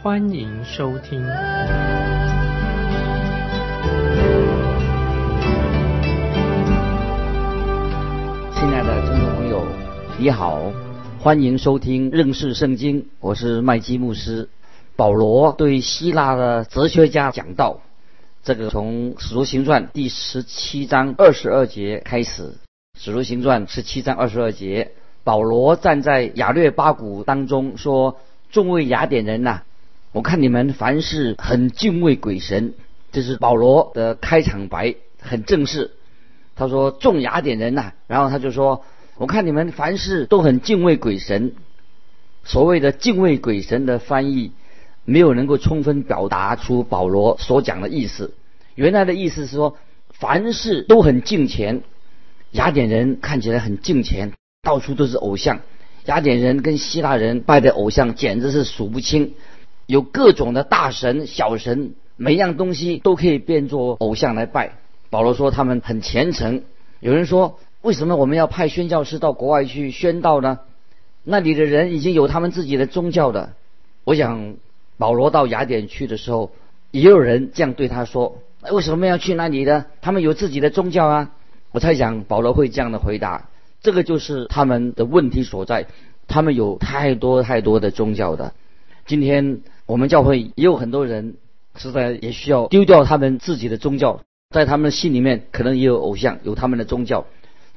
欢迎收听。亲爱的听众朋友，你好，欢迎收听认识圣经，我是麦基牧师。保罗对希腊的哲学家讲道。这个从《使徒行传》第十七章二十二节开始，《使徒行传》十七章二十二节，保罗站在亚略巴谷当中说：“众位雅典人呐，我看你们凡事很敬畏鬼神。”这是保罗的开场白，很正式。他说：“众雅典人呐，然后他就说：我看你们凡事都很敬畏鬼神。所谓的敬畏鬼神的翻译。”没有能够充分表达出保罗所讲的意思。原来的意思是说，凡事都很敬虔。雅典人看起来很敬虔，到处都是偶像。雅典人跟希腊人拜的偶像简直是数不清，有各种的大神、小神，每样东西都可以变作偶像来拜。保罗说他们很虔诚。有人说，为什么我们要派宣教师到国外去宣道呢？那里的人已经有他们自己的宗教的。我想。保罗到雅典去的时候，也有人这样对他说：“为什么要去那里呢？他们有自己的宗教啊！”我猜想保罗会这样的回答：“这个就是他们的问题所在。他们有太多太多的宗教的。今天我们教会也有很多人，实在也需要丢掉他们自己的宗教，在他们的心里面可能也有偶像，有他们的宗教，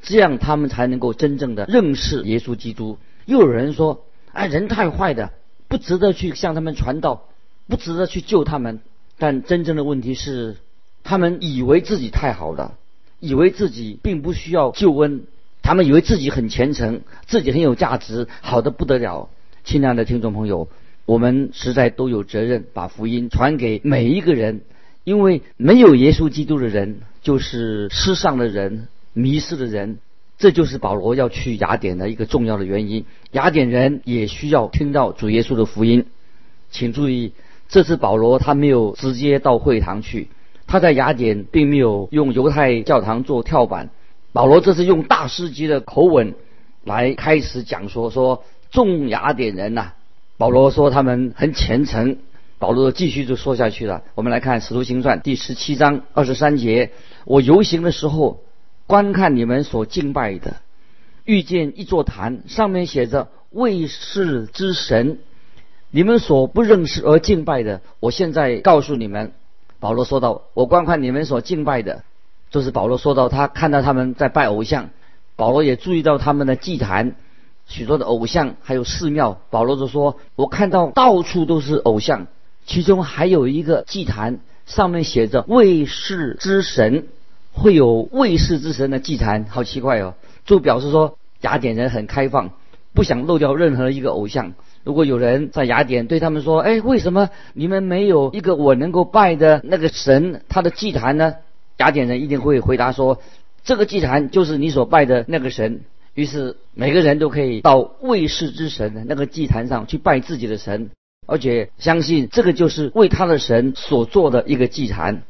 这样他们才能够真正的认识耶稣基督。”又有人说：“哎，人太坏的。”不值得去向他们传道，不值得去救他们。但真正的问题是，他们以为自己太好了，以为自己并不需要救恩，他们以为自己很虔诚，自己很有价值，好的不得了。亲爱的听众朋友，我们实在都有责任把福音传给每一个人，因为没有耶稣基督的人，就是世上的人，迷失的人。这就是保罗要去雅典的一个重要的原因。雅典人也需要听到主耶稣的福音。请注意，这次保罗他没有直接到会堂去，他在雅典并没有用犹太教堂做跳板。保罗这是用大师级的口吻来开始讲说：说众雅典人呐，保罗说他们很虔诚。保罗继续就说下去了。我们来看《使徒行传》第十七章二十三节：我游行的时候。观看你们所敬拜的，遇见一座坛，上面写着“卫士之神”。你们所不认识而敬拜的，我现在告诉你们。保罗说道：“我观看你们所敬拜的，就是保罗说到他看到他们在拜偶像。保罗也注意到他们的祭坛，许多的偶像，还有寺庙。保罗就说：我看到到处都是偶像，其中还有一个祭坛，上面写着‘卫士之神’。”会有卫士之神的祭坛，好奇怪哦！就表示说雅典人很开放，不想漏掉任何一个偶像。如果有人在雅典对他们说：“哎，为什么你们没有一个我能够拜的那个神他的祭坛呢？”雅典人一定会回答说：“这个祭坛就是你所拜的那个神。”于是每个人都可以到卫士之神的那个祭坛上去拜自己的神，而且相信这个就是为他的神所做的一个祭坛。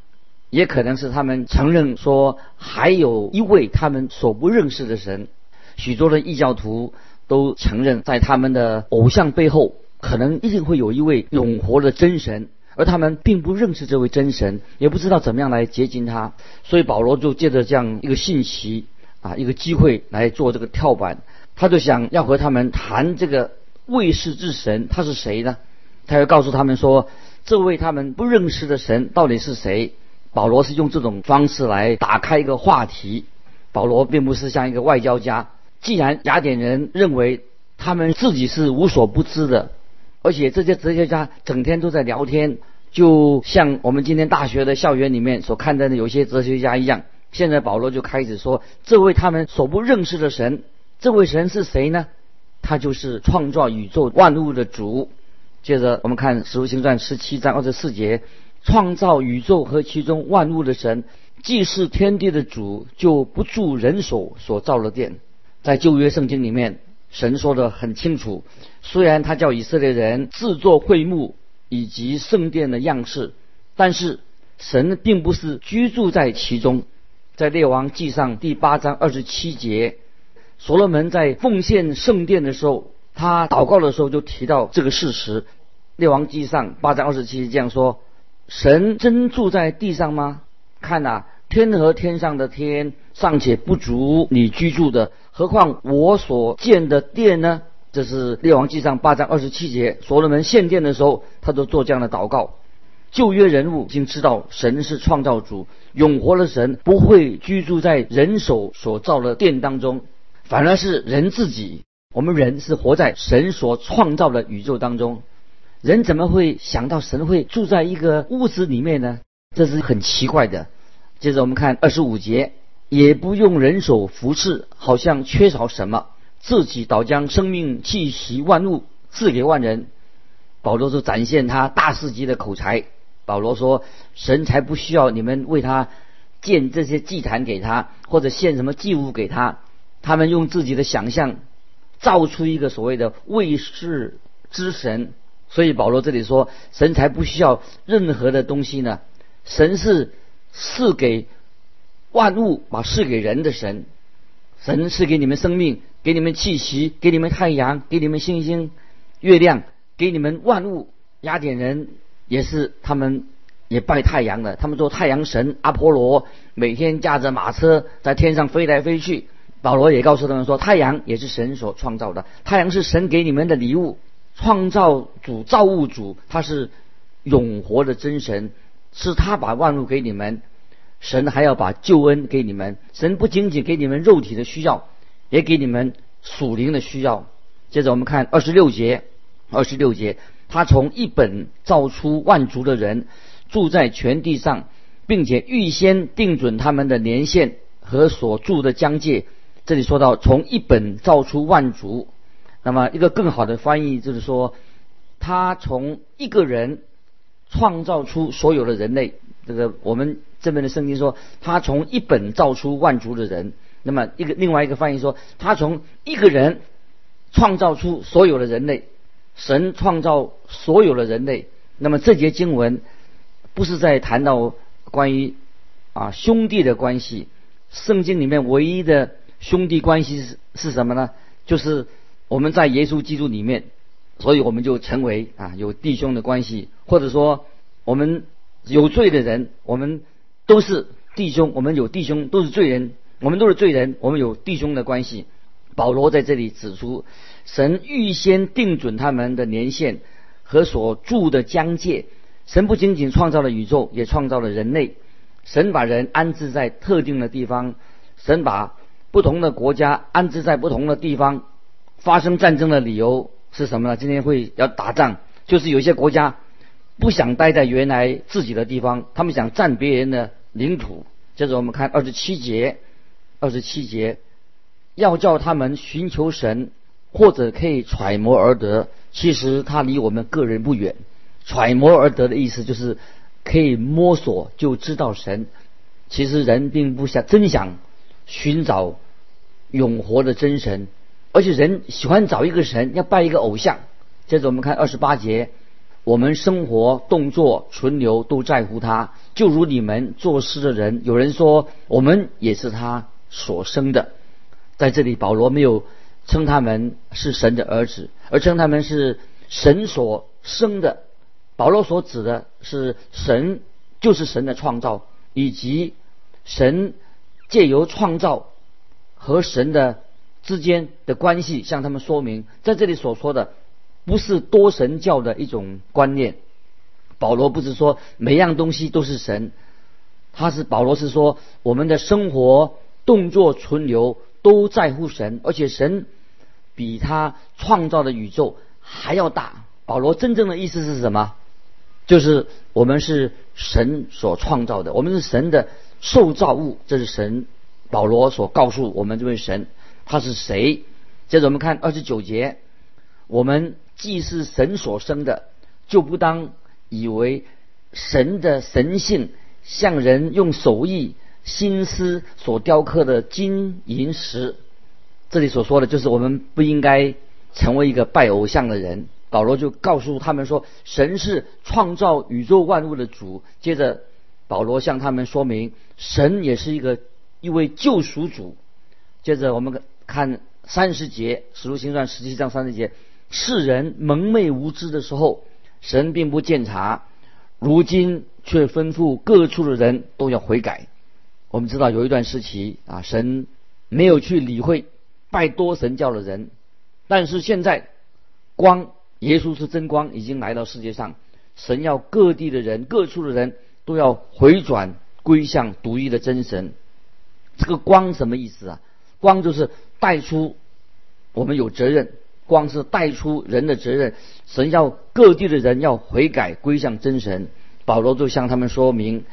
也可能是他们承认说，还有一位他们所不认识的神。许多的异教徒都承认，在他们的偶像背后，可能一定会有一位永活的真神，而他们并不认识这位真神，也不知道怎么样来接近他。所以保罗就借着这样一个信息啊，一个机会来做这个跳板，他就想要和他们谈这个卫士之神他是谁呢？他要告诉他们说，这位他们不认识的神到底是谁？保罗是用这种方式来打开一个话题。保罗并不是像一个外交家。既然雅典人认为他们自己是无所不知的，而且这些哲学家整天都在聊天，就像我们今天大学的校园里面所看到的有些哲学家一样。现在保罗就开始说，这位他们所不认识的神，这位神是谁呢？他就是创造宇宙万物的主。接着我们看《使徒行传》十七章二十四节。创造宇宙和其中万物的神，既是天地的主，就不住人手所造的殿。在旧约圣经里面，神说的很清楚，虽然他叫以色列人制作会幕以及圣殿的样式，但是神并不是居住在其中。在列王记上第八章二十七节，所罗门在奉献圣殿的时候，他祷告的时候就提到这个事实。列王记上八章二十七节这样说。神真住在地上吗？看呐，天和天上的天尚且不足你居住的，何况我所建的殿呢？这是列王记上八章二十七节，所罗门献殿的时候，他都做这样的祷告。旧约人物已经知道神是创造主，永活的神不会居住在人手所造的殿当中，反而是人自己。我们人是活在神所创造的宇宙当中。人怎么会想到神会住在一个屋子里面呢？这是很奇怪的。接着我们看二十五节，也不用人手服侍，好像缺少什么，自己倒将生命气息万物赐给万人。保罗就展现他大师级的口才。保罗说：“神才不需要你们为他建这些祭坛给他，或者献什么祭物给他。他们用自己的想象造出一个所谓的卫士之神。”所以保罗这里说，神才不需要任何的东西呢。神是赐给万物，把赐给人的神。神是给你们生命，给你们气息，给你们太阳，给你们星星、月亮，给你们万物。雅典人也是，他们也拜太阳的，他们做太阳神阿波罗，每天驾着马车在天上飞来飞去。保罗也告诉他们说，太阳也是神所创造的，太阳是神给你们的礼物。创造主、造物主，他是永活的真神，是他把万物给你们。神还要把救恩给你们。神不仅仅给你们肉体的需要，也给你们属灵的需要。接着我们看二十六节，二十六节，他从一本造出万族的人，住在全地上，并且预先定准他们的年限和所住的疆界。这里说到从一本造出万族。那么，一个更好的翻译就是说，他从一个人创造出所有的人类。这个我们这边的圣经说，他从一本造出万族的人。那么，一个另外一个翻译说，他从一个人创造出所有的人类。神创造所有的人类。那么，这节经文不是在谈到关于啊兄弟的关系。圣经里面唯一的兄弟关系是是什么呢？就是。我们在耶稣基督里面，所以我们就成为啊有弟兄的关系，或者说我们有罪的人，我们都是弟兄，我们有弟兄都是罪人，我们都是罪人，我们有弟兄的关系。保罗在这里指出，神预先定准他们的年限和所住的疆界。神不仅仅创造了宇宙，也创造了人类。神把人安置在特定的地方，神把不同的国家安置在不同的地方。发生战争的理由是什么呢？今天会要打仗，就是有一些国家不想待在原来自己的地方，他们想占别人的领土。接着我们看二十七节，二十七节要叫他们寻求神，或者可以揣摩而得。其实他离我们个人不远。揣摩而得的意思就是可以摸索就知道神。其实人并不想真想寻找永活的真神。而且人喜欢找一个神，要拜一个偶像。接着我们看二十八节，我们生活、动作、存留都在乎他，就如你们做事的人。有人说我们也是他所生的。在这里，保罗没有称他们是神的儿子，而称他们是神所生的。保罗所指的是神，就是神的创造，以及神借由创造和神的。之间的关系向他们说明，在这里所说的不是多神教的一种观念。保罗不是说每样东西都是神，他是保罗是说我们的生活、动作、存留都在乎神，而且神比他创造的宇宙还要大。保罗真正的意思是什么？就是我们是神所创造的，我们是神的受造物。这是神保罗所告诉我们这位神。他是谁？接着我们看二十九节，我们既是神所生的，就不当以为神的神性像人用手艺心思所雕刻的金银石。这里所说的就是我们不应该成为一个拜偶像的人。保罗就告诉他们说，神是创造宇宙万物的主。接着，保罗向他们说明，神也是一个一位救赎主。接着，我们看三十节《使徒行传》十七章三十节：世人蒙昧无知的时候，神并不见察；如今却吩咐各处的人都要悔改。我们知道有一段时期啊，神没有去理会拜多神教的人，但是现在光。耶稣是真光，已经来到世界上。神要各地的人、各处的人都要回转归向独一的真神。这个光什么意思啊？光就是带出我们有责任，光是带出人的责任。神要各地的人要悔改归向真神。保罗就向他们说明，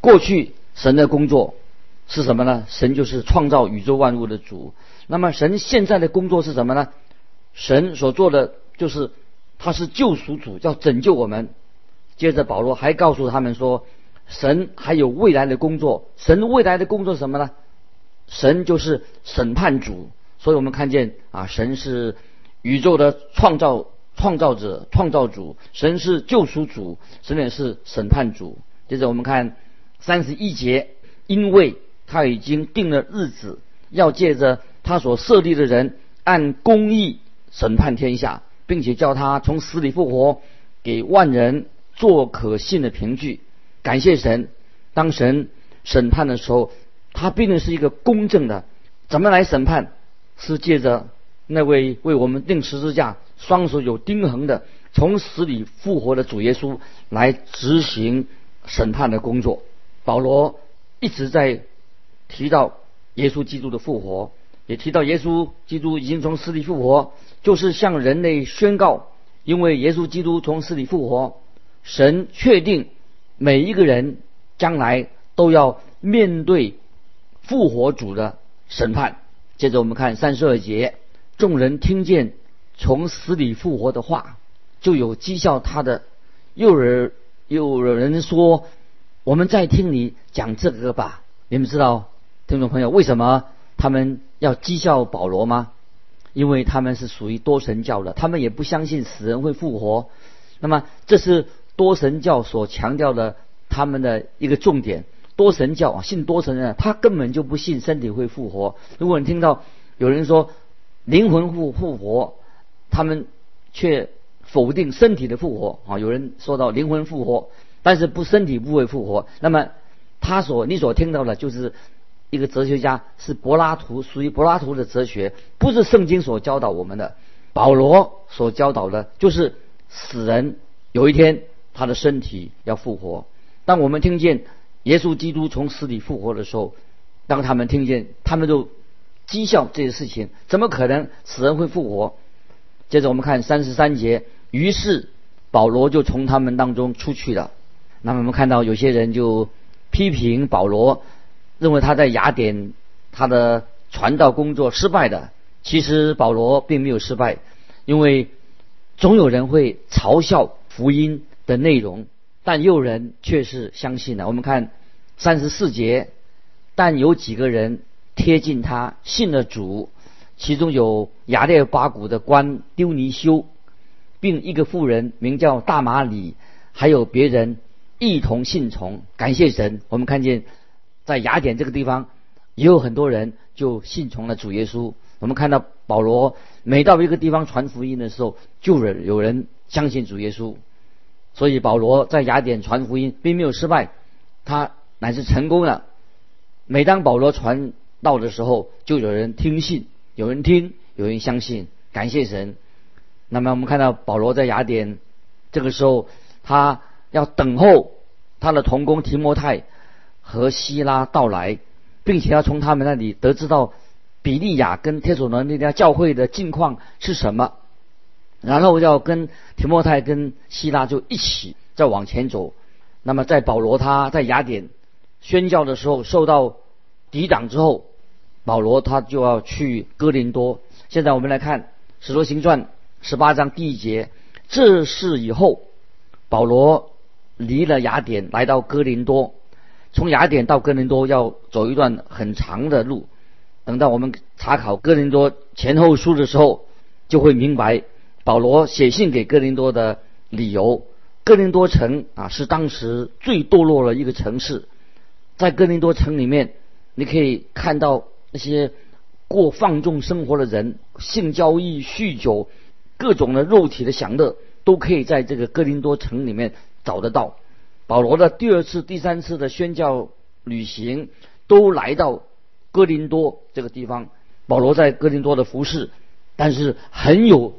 过去神的工作是什么呢？神就是创造宇宙万物的主。那么神现在的工作是什么呢？神所做的就是。他是救赎主，要拯救我们。接着保罗还告诉他们说，神还有未来的工作。神未来的工作是什么呢？神就是审判主。所以我们看见啊，神是宇宙的创造创造者、创造主。神是救赎主，神也是审判主。接着我们看三十一节，因为他已经定了日子，要借着他所设立的人，按公义审判天下。并且叫他从死里复活，给万人做可信的凭据。感谢神，当神审判的时候，他必定是一个公正的。怎么来审判？是借着那位为我们钉十字架、双手有钉痕的、从死里复活的主耶稣来执行审判的工作。保罗一直在提到耶稣基督的复活。也提到耶稣基督已经从死里复活，就是向人类宣告，因为耶稣基督从死里复活，神确定每一个人将来都要面对复活主的审判。接着我们看三十二节，众人听见从死里复活的话，就有讥笑他的，又有又有人说，我们再听你讲这个吧。你们知道，听众朋友为什么？他们要讥笑保罗吗？因为他们是属于多神教的，他们也不相信死人会复活。那么，这是多神教所强调的他们的一个重点。多神教啊，信多神人，他根本就不信身体会复活。如果你听到有人说灵魂复复活，他们却否定身体的复活啊。有人说到灵魂复活，但是不身体不会复活，那么他所你所听到的就是。一个哲学家是柏拉图，属于柏拉图的哲学，不是圣经所教导我们的。保罗所教导的就是死人有一天他的身体要复活。当我们听见耶稣基督从死里复活的时候，当他们听见，他们就讥笑这些事情，怎么可能死人会复活？接着我们看三十三节，于是保罗就从他们当中出去了。那么我们看到有些人就批评保罗。认为他在雅典他的传道工作失败的，其实保罗并没有失败，因为总有人会嘲笑福音的内容，但有人却是相信的。我们看三十四节，但有几个人贴近他信了主，其中有雅列巴谷的官丢尼修，并一个妇人名叫大马里，还有别人一同信从。感谢神，我们看见。在雅典这个地方，也有很多人就信从了主耶稣。我们看到保罗每到一个地方传福音的时候，就有有人相信主耶稣。所以保罗在雅典传福音并没有失败，他乃是成功了。每当保罗传道的时候，就有人听信，有人听，有人相信，感谢神。那么我们看到保罗在雅典这个时候，他要等候他的同工提摩太。和希拉到来，并且要从他们那里得知到比利亚跟帖索罗那家教会的境况是什么，然后要跟提摩太跟希拉就一起再往前走。那么在保罗他在雅典宣教的时候受到抵挡之后，保罗他就要去哥林多。现在我们来看《使徒行传》十八章第一节，这事以后，保罗离了雅典来到哥林多，从雅典到哥林多要走一段很长的路。等到我们查考哥林多前后书的时候，就会明白保罗写信给哥林多的理由。哥林多城啊，是当时最堕落的一个城市。在哥林多城里面，你可以看到那些过放纵生活的人，性交易、酗酒，各种的肉体的享乐，都可以在这个哥林多城里面找得到。保罗的第二次、第三次的宣教旅行，都来到哥林多这个地方。保罗在哥林多的服饰，但是很有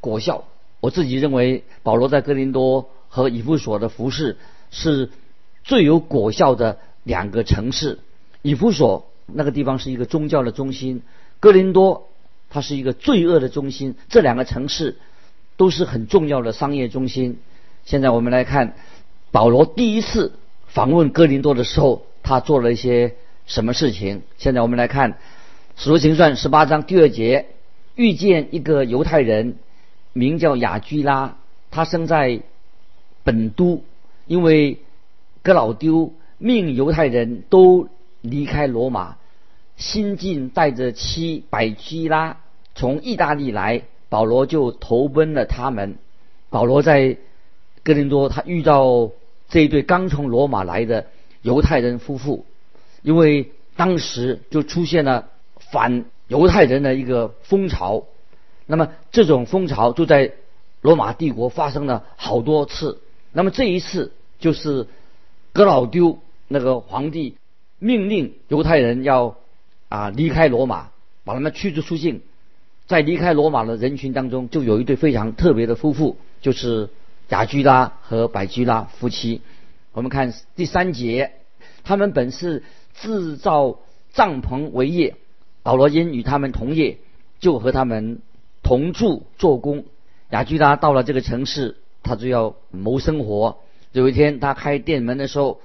果效。我自己认为，保罗在哥林多和以弗所的服饰是最有果效的。两个城市，以弗所那个地方是一个宗教的中心，哥林多它是一个罪恶的中心。这两个城市都是很重要的商业中心。现在我们来看保罗第一次访问哥林多的时候，他做了一些什么事情？现在我们来看《使徒行传》十八章第二节，遇见一个犹太人，名叫雅居拉，他生在本都，因为哥老丢。命犹太人都离开罗马，新晋带着妻百居拉从意大利来，保罗就投奔了他们。保罗在哥林多，他遇到这一对刚从罗马来的犹太人夫妇，因为当时就出现了反犹太人的一个风潮，那么这种风潮就在罗马帝国发生了好多次，那么这一次就是格老丢。那个皇帝命令犹太人要啊离开罗马，把他们驱逐出境。在离开罗马的人群当中，就有一对非常特别的夫妇，就是雅居拉和百居拉夫妻。我们看第三节，他们本是制造帐篷为业，保罗因与他们同业，就和他们同住做工。雅居拉到了这个城市，他就要谋生活。有一天，他开店门的时候。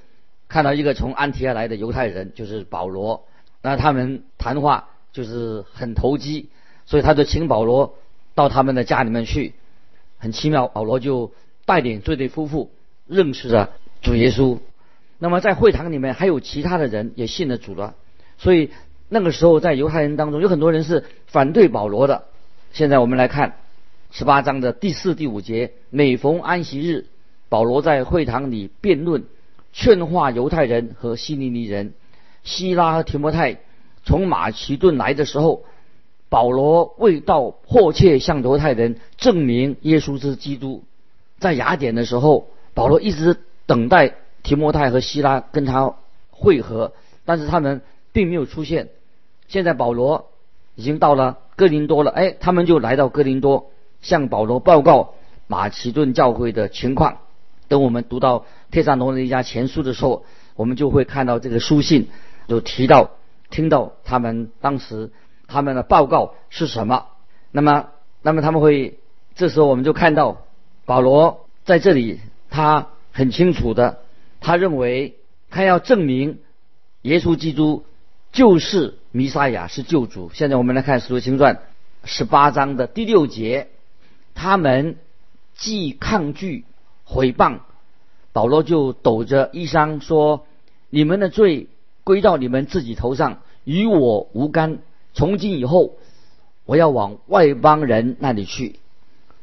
看到一个从安提阿来的犹太人，就是保罗，那他们谈话就是很投机，所以他就请保罗到他们的家里面去。很奇妙，保罗就带领这对夫妇认识了主耶稣。那么在会堂里面还有其他的人也信了主了，所以那个时候在犹太人当中有很多人是反对保罗的。现在我们来看十八章的第四、第五节，每逢安息日，保罗在会堂里辩论。劝化犹太人和希利尼人，希拉和提摩太从马其顿来的时候，保罗未到，迫切向犹太人证明耶稣是基督。在雅典的时候，保罗一直等待提摩太和希拉跟他会合，但是他们并没有出现。现在保罗已经到了哥林多了，哎，他们就来到哥林多，向保罗报告马其顿教会的情况。等我们读到帖撒罗尼迦前书的时候，我们就会看到这个书信，就提到听到他们当时他们的报告是什么。那么，那么他们会这时候我们就看到保罗在这里，他很清楚的，他认为他要证明耶稣基督就是弥撒亚是救主。现在我们来看使徒行传十八章的第六节，他们既抗拒。毁谤，保罗就抖着衣裳说：“你们的罪归到你们自己头上，与我无干。从今以后，我要往外邦人那里去。”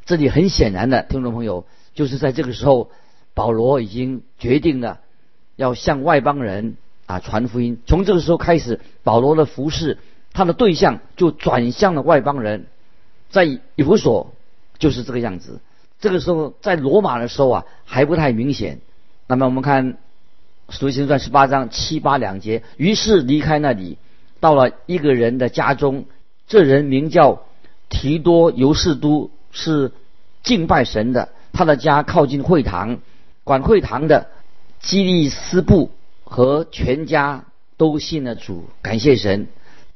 这里很显然的，听众朋友，就是在这个时候，保罗已经决定了要向外邦人啊传福音。从这个时候开始，保罗的服饰，他的对象就转向了外邦人，在以弗所就是这个样子。这个时候，在罗马的时候啊，还不太明显。那么我们看《使徒行传》十八章七八两节，于是离开那里，到了一个人的家中。这人名叫提多尤士都，是敬拜神的。他的家靠近会堂，管会堂的基利斯布和全家都信了主，感谢神。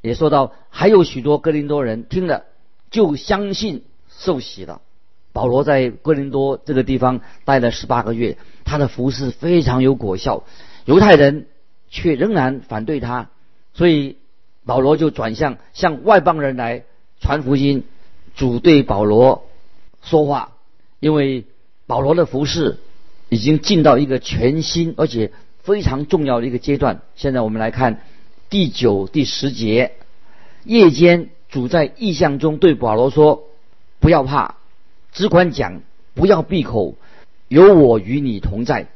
也说到，还有许多哥林多人听了就相信受洗了。保罗在哥林多这个地方待了十八个月，他的服饰非常有果效，犹太人却仍然反对他，所以保罗就转向向外邦人来传福音，主对保罗说话，因为保罗的服饰已经进到一个全新而且非常重要的一个阶段。现在我们来看第九、第十节。夜间，主在异象中对保罗说：“不要怕，只管讲，不要闭口，有我与你同在，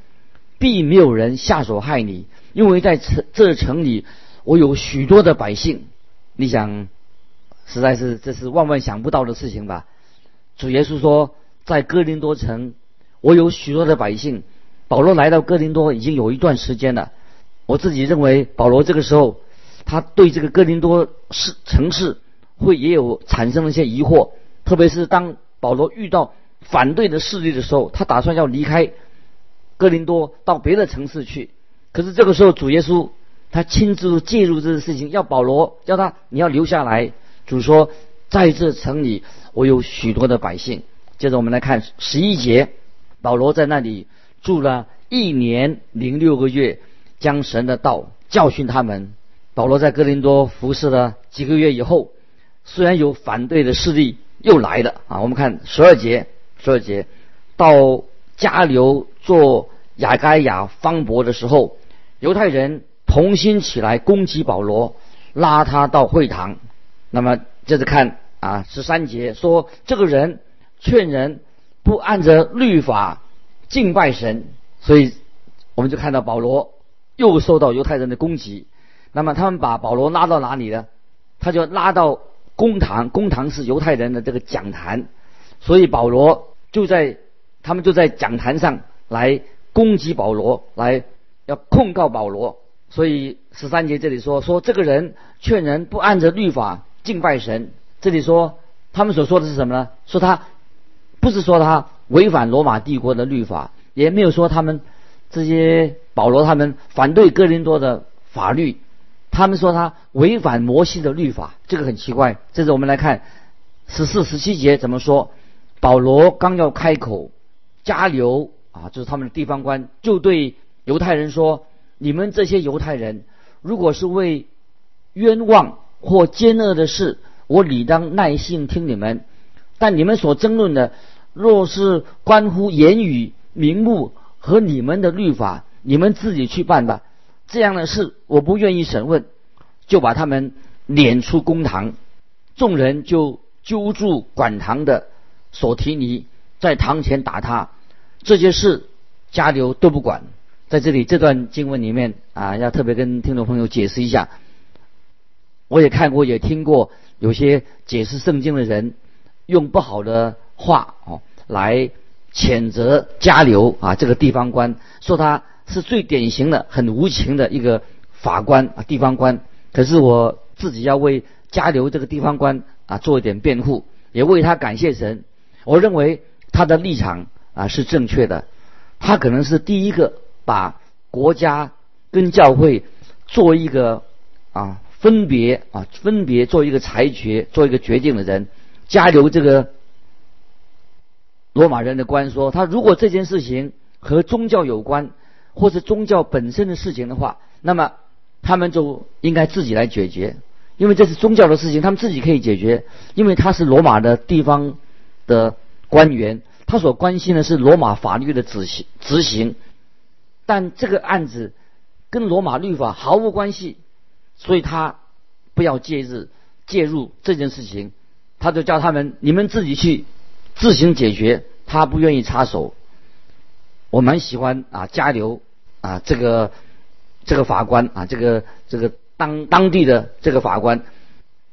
必没有人下手害你，因为在城这城里，我有许多的百姓。你想，实在是这是万万想不到的事情吧？主耶稣说，在哥林多城，我有许多的百姓。保罗来到哥林多已经有一段时间了，我自己认为保罗这个时候。”他对这个哥林多市城市会也有产生了一些疑惑，特别是当保罗遇到反对的势力的时候，他打算要离开哥林多到别的城市去。可是这个时候，主耶稣他亲自介入这个事情，要保罗叫他你要留下来。主说，在这城里我有许多的百姓。接着我们来看十一节，保罗在那里住了一年零六个月，将神的道教训他们。保罗在哥林多服侍了几个月以后，虽然有反对的势力又来了啊，我们看十二节，十二节到加流做雅盖亚方伯的时候，犹太人同心起来攻击保罗，拉他到会堂。那么接着看啊，十三节说这个人劝人不按着律法敬拜神，所以我们就看到保罗又受到犹太人的攻击。那么他们把保罗拉到哪里呢？他就拉到公堂，公堂是犹太人的这个讲坛，所以保罗就在他们就在讲坛上来攻击保罗，来要控告保罗。所以十三节这里说说这个人劝人不按着律法敬拜神，这里说他们所说的是什么呢？说他不是说他违反罗马帝国的律法，也没有说他们这些保罗他们反对哥林多的法律。他们说他违反摩西的律法，这个很奇怪。这是我们来看十四、十七节怎么说。保罗刚要开口，加流啊，就是他们的地方官，就对犹太人说：“你们这些犹太人，如果是为冤枉或奸恶的事，我理当耐心听你们；但你们所争论的，若是关乎言语、名目和你们的律法，你们自己去办吧。”这样的事我不愿意审问，就把他们撵出公堂。众人就揪住管堂的索提尼，在堂前打他。这些事加流都不管。在这里这段经文里面啊，要特别跟听众朋友解释一下。我也看过，也听过有些解释圣经的人用不好的话哦来谴责加流啊这个地方官，说他。是最典型的、很无情的一个法官啊，地方官。可是我自己要为加流这个地方官啊做一点辩护，也为他感谢神。我认为他的立场啊是正确的。他可能是第一个把国家跟教会做一个啊分别啊分别做一个裁决、做一个决定的人。加留这个罗马人的官说，他如果这件事情和宗教有关。或是宗教本身的事情的话，那么他们就应该自己来解决，因为这是宗教的事情，他们自己可以解决。因为他是罗马的地方的官员，他所关心的是罗马法律的执行执行。但这个案子跟罗马律法毫无关系，所以他不要介入介入这件事情，他就叫他们你们自己去自行解决，他不愿意插手。我蛮喜欢啊，加流啊，这个这个法官啊，这个这个当当地的这个法官，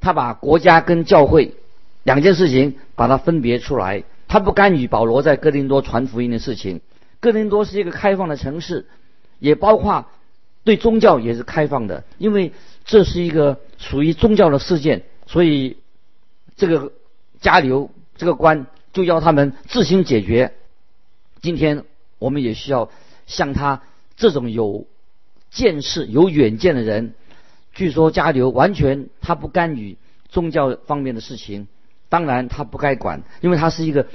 他把国家跟教会两件事情把它分别出来，他不干预保罗在哥林多传福音的事情。哥林多是一个开放的城市，也包括对宗教也是开放的，因为这是一个属于宗教的事件，所以这个加流这个官就要他们自行解决。今天。我们也需要像他这种有见识、有远见的人。据说加流完全他不干预宗教方面的事情，当然他不该管，因为他是一个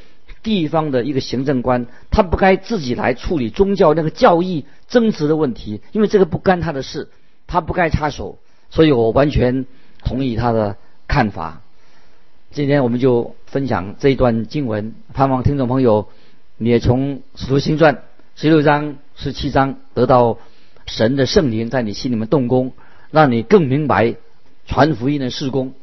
地方的一个行政官，他不该自己来处理宗教那个教义争执的问题，因为这个不干他的事，他不该插手。所以我完全同意他的看法。今天我们就分享这一段经文，盼望听众朋友。你也从《使徒行传》十六章、十七章得到神的圣灵在你心里面动工，让你更明白传福音的事工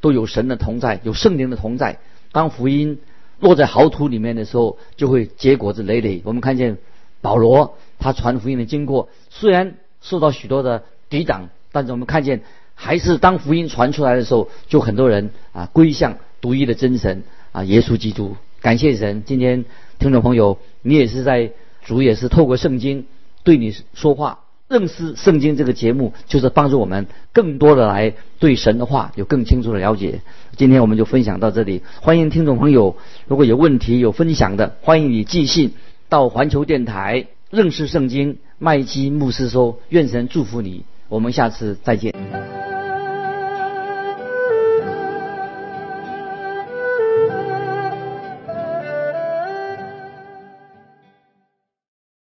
都有神的同在，有圣灵的同在。当福音落在好土里面的时候，就会结果子累累。我们看见保罗他传福音的经过，虽然受到许多的抵挡，但是我们看见还是当福音传出来的时候，就很多人啊归向独一的真神啊耶稣基督。感谢神，今天听众朋友，你也是在主也是透过圣经对你说话。认识圣经这个节目，就是帮助我们更多的来对神的话有更清楚的了解。今天我们就分享到这里，欢迎听众朋友如果有问题有分享的，欢迎你寄信到环球电台认识圣经麦基牧师说，愿神祝福你，我们下次再见。